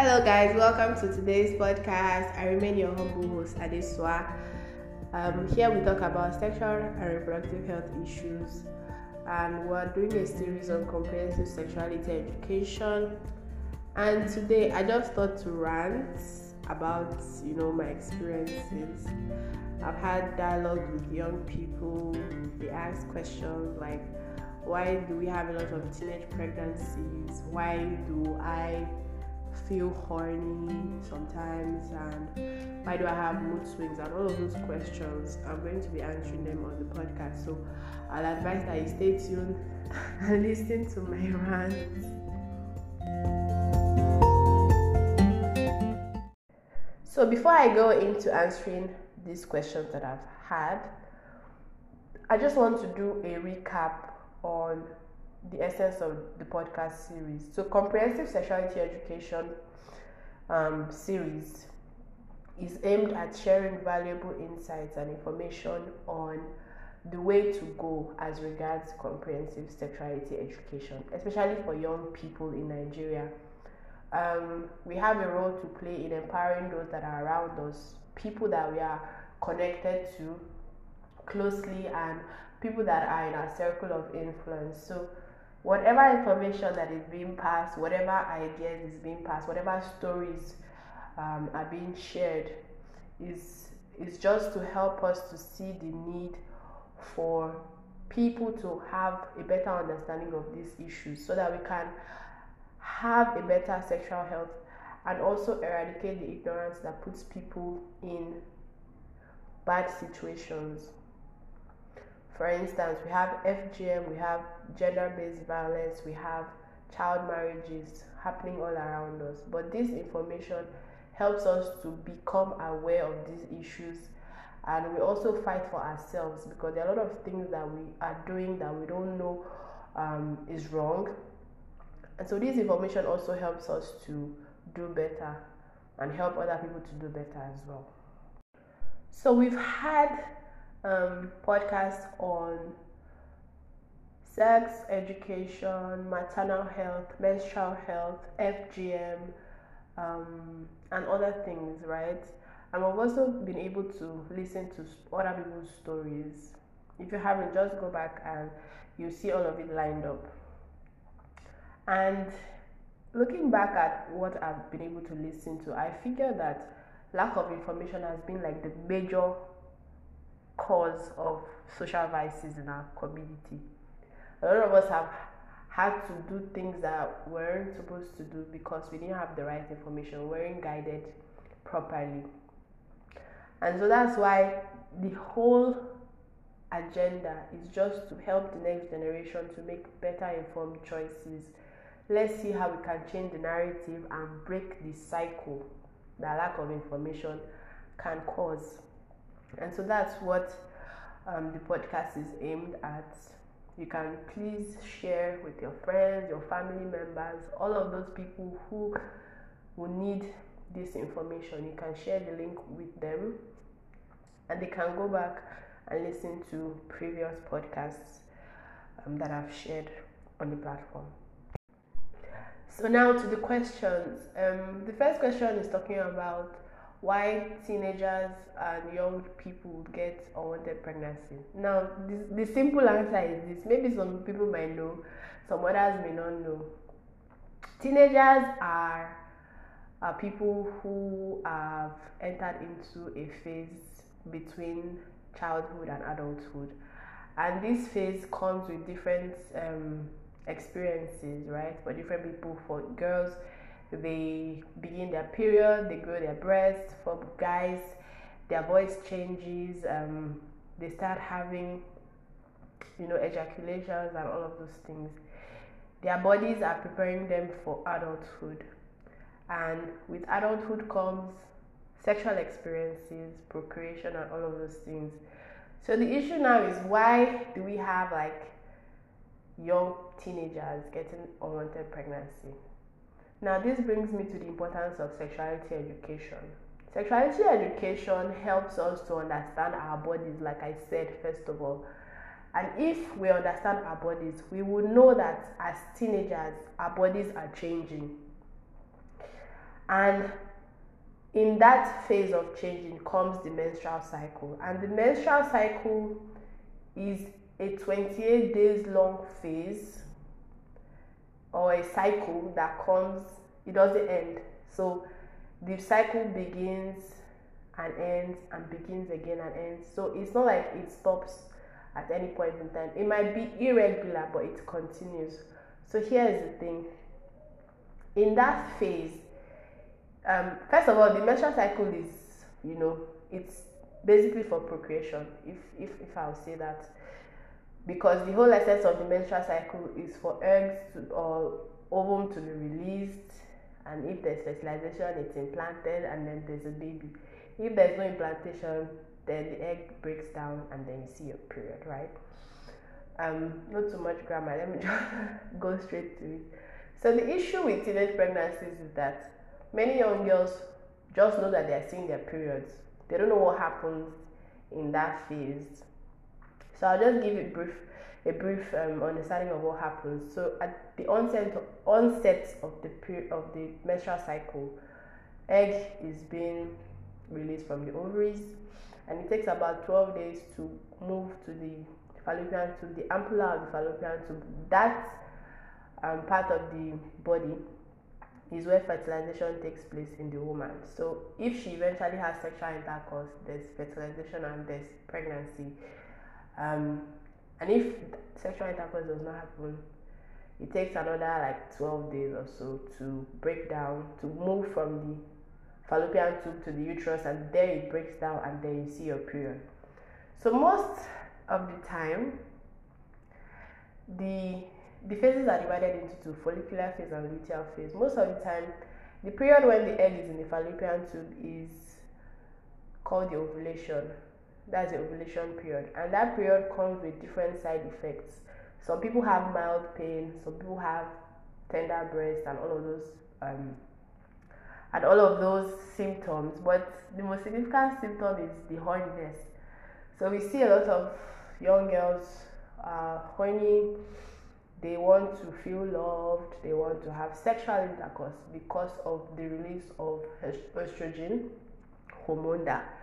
Hello, guys. Welcome to today's podcast. I remain your humble host, Adeswa. Um, here we talk about sexual and reproductive health issues, and we're doing a series on comprehensive sexuality education. And today, I just thought to rant about you know my experiences. I've had dialogue with young people. They ask questions like, "Why do we have a lot of teenage pregnancies? Why do I?" Feel horny sometimes and why do I have mood swings and all of those questions. I'm going to be answering them on the podcast. So I'll advise that you stay tuned and listen to my rants. So before I go into answering these questions that I've had, I just want to do a recap on the essence of the podcast series. So, comprehensive sexuality education um, series is aimed at sharing valuable insights and information on the way to go as regards comprehensive sexuality education, especially for young people in Nigeria. Um, we have a role to play in empowering those that are around us, people that we are connected to closely, and people that are in our circle of influence. So, whatever information that is being passed, whatever ideas is being passed, whatever stories um, are being shared, is is just to help us to see the need for people to have a better understanding of these issues so that we can have a better sexual health and also eradicate the ignorance that puts people in bad situations for instance, we have FGM, we have gender based violence, we have child marriages happening all around us. But this information helps us to become aware of these issues and we also fight for ourselves because there are a lot of things that we are doing that we don't know um, is wrong. And so this information also helps us to do better and help other people to do better as well. So we've had um, podcast on sex education, maternal health, menstrual health, FGM, um, and other things, right? And we've also been able to listen to other people's stories. If you haven't, just go back and you see all of it lined up. And looking back at what I've been able to listen to, I figure that lack of information has been like the major cause of social vices in our community. A lot of us have had to do things that weren't supposed to do because we didn't have the right information, We weren't guided properly. And so that's why the whole agenda is just to help the next generation to make better informed choices. Let's see how we can change the narrative and break the cycle that lack of information can cause. And so that's what um, the podcast is aimed at. You can please share with your friends, your family members, all of those people who will need this information. You can share the link with them and they can go back and listen to previous podcasts um, that I've shared on the platform. So, now to the questions. Um, the first question is talking about why teenagers and young people get unwanted pregnancy. Now, this, the simple answer is this. Maybe some people might know, some others may not know. Teenagers are, are people who have entered into a phase between childhood and adulthood. And this phase comes with different um, experiences, right? For different people, for girls, they begin their period, they grow their breasts. For guys, their voice changes, um, they start having, you know, ejaculations and all of those things. Their bodies are preparing them for adulthood. And with adulthood comes sexual experiences, procreation, and all of those things. So the issue now is why do we have like young teenagers getting unwanted pregnancy? Now, this brings me to the importance of sexuality education. Sexuality education helps us to understand our bodies, like I said, first of all. And if we understand our bodies, we will know that as teenagers, our bodies are changing. And in that phase of changing comes the menstrual cycle. And the menstrual cycle is a 28 days long phase or a cycle that comes, it doesn't end. So the cycle begins and ends and begins again and ends. So it's not like it stops at any point in time. It might be irregular, but it continues. So here is the thing. In that phase, um, first of all, the menstrual cycle is, you know, it's basically for procreation. If if if I'll say that, because the whole essence of the menstrual cycle is for eggs to, or ovum to be released, and if there's fertilization, it's implanted, and then there's a baby. If there's no implantation, then the egg breaks down, and then you see your period, right? Um, not too much grammar. Let me just go straight to it. So the issue with teenage pregnancies is that many young girls just know that they are seeing their periods. They don't know what happens in that phase. So I'll just give a brief a brief um, understanding of what happens. So at the onset onset of the period of the menstrual cycle, egg is being released from the ovaries, and it takes about 12 days to move to the fallopian tube, the ampulla of the fallopian tube. That um, part of the body is where fertilization takes place in the woman. So if she eventually has sexual intercourse, there's fertilization and there's pregnancy. Um, and if sexual intercourse does not happen, it takes another like 12 days or so to break down, to move from the fallopian tube to the uterus, and there it breaks down, and then you see your period. So most of the time, the the phases are divided into two follicular phase and luteal phase. Most of the time, the period when the egg is in the fallopian tube is called the ovulation. That's the ovulation period, and that period comes with different side effects. Some people have mild pain, some people have tender breast, and all of those um, and all of those symptoms. But the most significant symptom is the horniness. So we see a lot of young girls uh, horny they want to feel loved, they want to have sexual intercourse because of the release of estrogen hormone that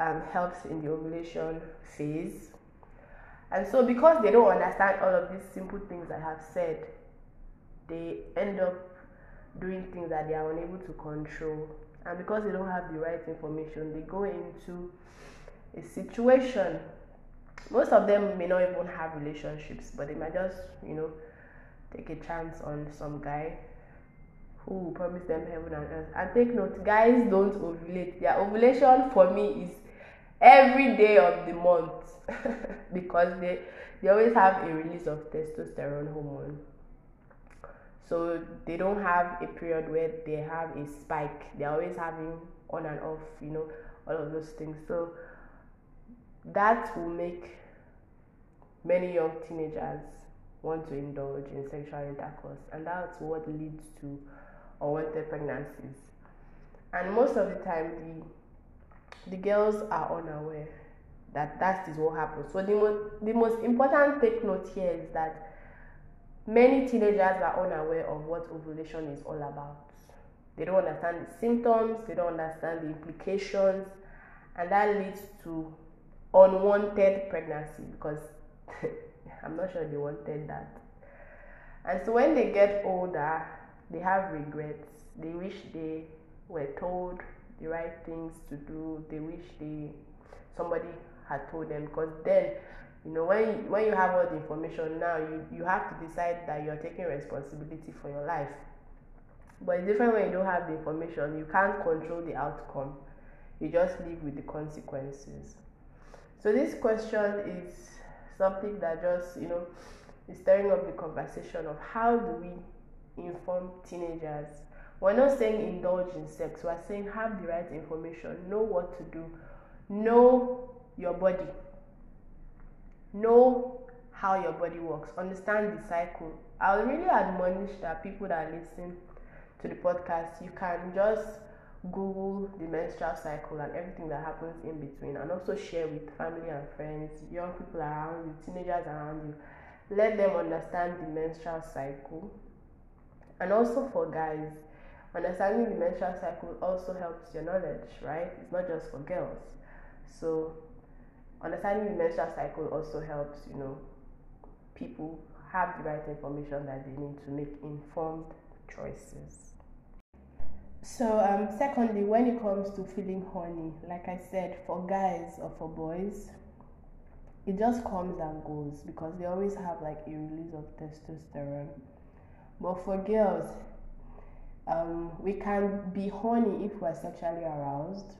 um, helps in the ovulation phase. And so, because they don't understand all of these simple things I have said, they end up doing things that they are unable to control. And because they don't have the right information, they go into a situation most of them may not even have relationships, but they might just, you know, take a chance on some guy who will promise them heaven and earth. And take note, guys don't ovulate. Their ovulation for me is every day of the month because they they always have a release of testosterone hormone. So they don't have a period where they have a spike. They're always having on and off, you know, all of those things. So that will make many young teenagers want to indulge in sexual intercourse, and that's what leads to unwanted pregnancies. And most of the time, the the girls are unaware that that is what happens. So the most the most important take note here is that many teenagers are unaware of what ovulation is all about. They don't understand the symptoms, they don't understand the implications, and that leads to unwanted pregnancy because I'm not sure they wanted that. And so when they get older, they have regrets. They wish they were told the right things to do. They wish they somebody had told them. Because then you know when you, when you have all the information now you, you have to decide that you're taking responsibility for your life. But it's different when you don't have the information. You can't control the outcome. You just live with the consequences. So this question is something that just you know is stirring up the conversation of how do we inform teenagers we're not saying indulge in sex. We're saying have the right information. Know what to do. Know your body. Know how your body works. Understand the cycle. I'll really admonish that people that listen to the podcast you can just Google the menstrual cycle and everything that happens in between, and also share with family and friends, young people around you, teenagers around you. Let them understand the menstrual cycle. And also for guys, understanding the menstrual cycle also helps your knowledge, right? It's not just for girls. So understanding the menstrual cycle also helps, you know, people have the right information that they need to make informed choices. So, um, secondly, when it comes to feeling horny, like I said, for guys or for boys, it just comes and goes because they always have like a release of testosterone. But for girls, um, we can be horny if we're sexually aroused,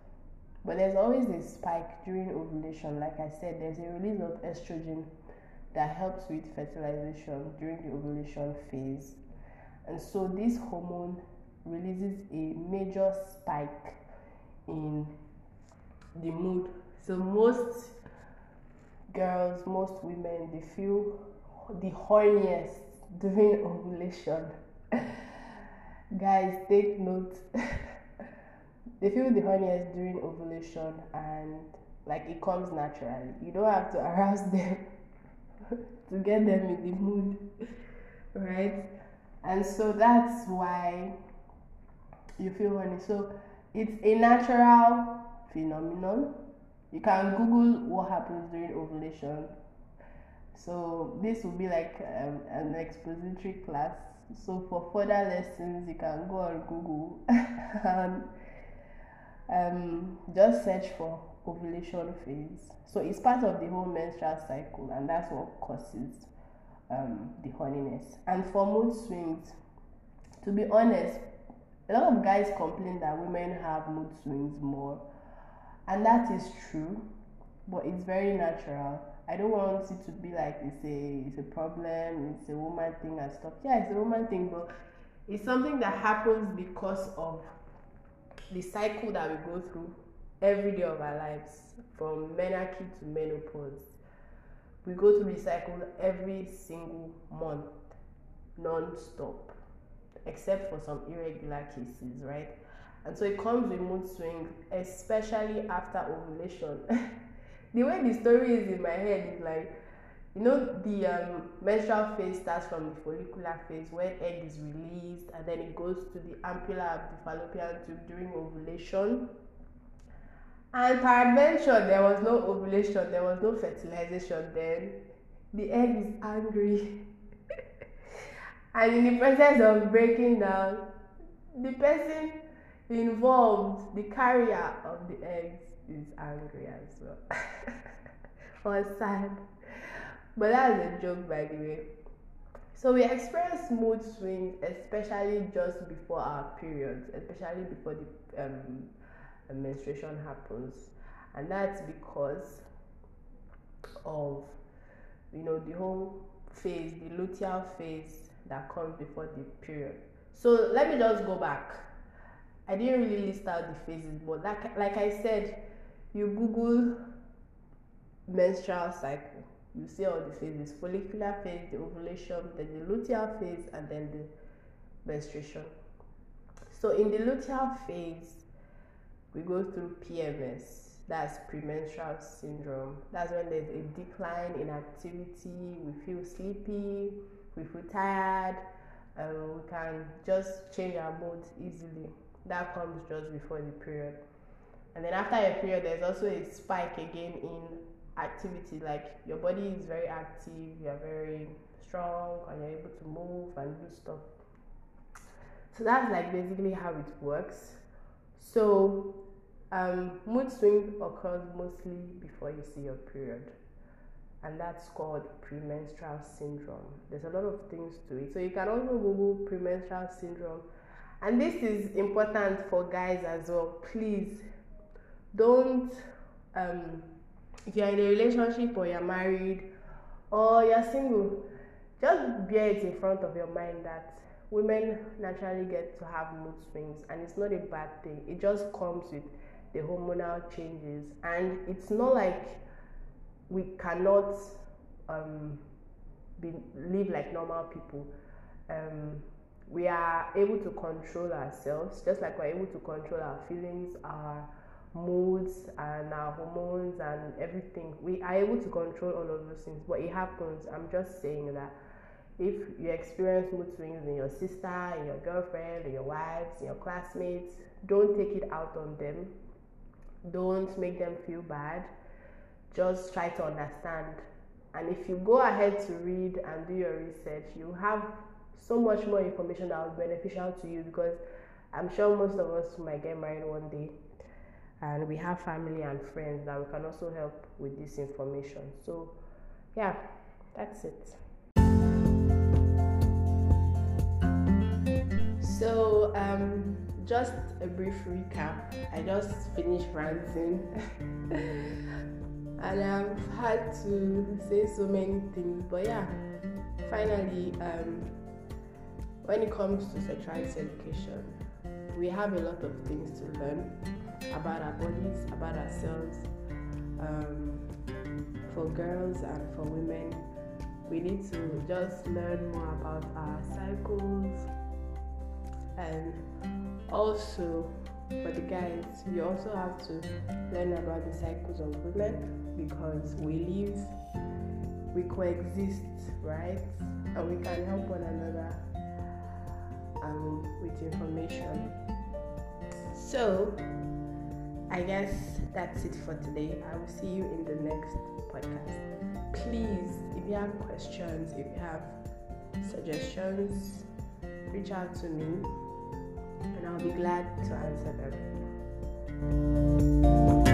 but there's always a spike during ovulation. Like I said, there's a release of estrogen that helps with fertilization during the ovulation phase. And so this hormone releases a major spike in the mood. So most girls, most women, they feel the horniest during ovulation. Guys, take note. they feel the horniest during ovulation and like it comes naturally. You don't have to arouse them to get them in the mood, right? And so that's why you feel horny. So it's a natural phenomenon. You can Google what happens during ovulation. So this will be like um, an expository class. So for further lessons, you can go on Google and um, just search for ovulation phase. So it's part of the whole menstrual cycle, and that's what causes um, the horniness. And for mood swings, to be honest, a lot of guys complain that women have mood swings more, and that is true, but it's very natural. I don't want it to be like it's a it's a problem, it's a woman thing and stuff. Yeah, it's a woman thing, but it's something that happens because of the cycle that we go through every day of our lives from menarche to menopause. We go through the cycle every single month, non-stop, except for some irregular cases, right? And so it comes with mood swings, especially after ovulation. the way the story is in my head is like, you know, the um, menstrual phase starts from the follicular phase when egg is released, and then it goes to the ampulla of the fallopian tube during ovulation and peradventure, there was no ovulation, there was no fertilization then. The egg is angry. and in the process of breaking down, the person involved, the carrier of the eggs, is angry as well. or sad. But that's a joke, by the way. So we experience mood swings, especially just before our periods, especially before the um, menstruation happens and that's because of you know the whole phase the luteal phase that comes before the period so let me just go back i didn't really list out the phases but like, like i said you google menstrual cycle you see all the phases follicular phase the ovulation then the luteal phase and then the menstruation so in the luteal phase we go through PMS, that's premenstrual syndrome. That's when there's a decline in activity, we feel sleepy, we feel tired, and we can just change our mood easily. That comes just before the period. And then after a period, there's also a spike again in activity, like your body is very active, you're very strong, and you're able to move and do stuff. So that's like basically how it works. So, um, mood swing occurs mostly before you see your period, and that's called premenstrual syndrome. There's a lot of things to it. So, you can also Google premenstrual syndrome, and this is important for guys as well. Please don't, um, if you're in a relationship or you're married or you're single, just bear it in front of your mind that women naturally get to have mood swings and it's not a bad thing. It just comes with the hormonal changes and it's not like we cannot um, be, live like normal people. Um, we are able to control ourselves just like we're able to control our feelings our moods and our hormones and everything we are able to control all of those things but it happens i'm just saying that if you experience mood swings in your sister, in your girlfriend, in your wives, in your classmates, don't take it out on them. Don't make them feel bad. Just try to understand. And if you go ahead to read and do your research, you have so much more information that will be beneficial to you because I'm sure most of us might get married one day and we have family and friends that we can also help with this information. So, yeah, that's it. So, um, just a brief recap. I just finished ranting, and I've had to say so many things. But yeah, finally, um, when it comes to sexuality education, we have a lot of things to learn about our bodies, about ourselves. Um, for girls and for women, we need to just learn more about our cycles and also for the guys, we also have to learn about the cycles of women because we live, we coexist, right? And we can help one another um, with information. So, I guess that's it for today. I will see you in the next podcast. Please, if you have questions, if you have suggestions, reach out to me and I'll be glad to answer them.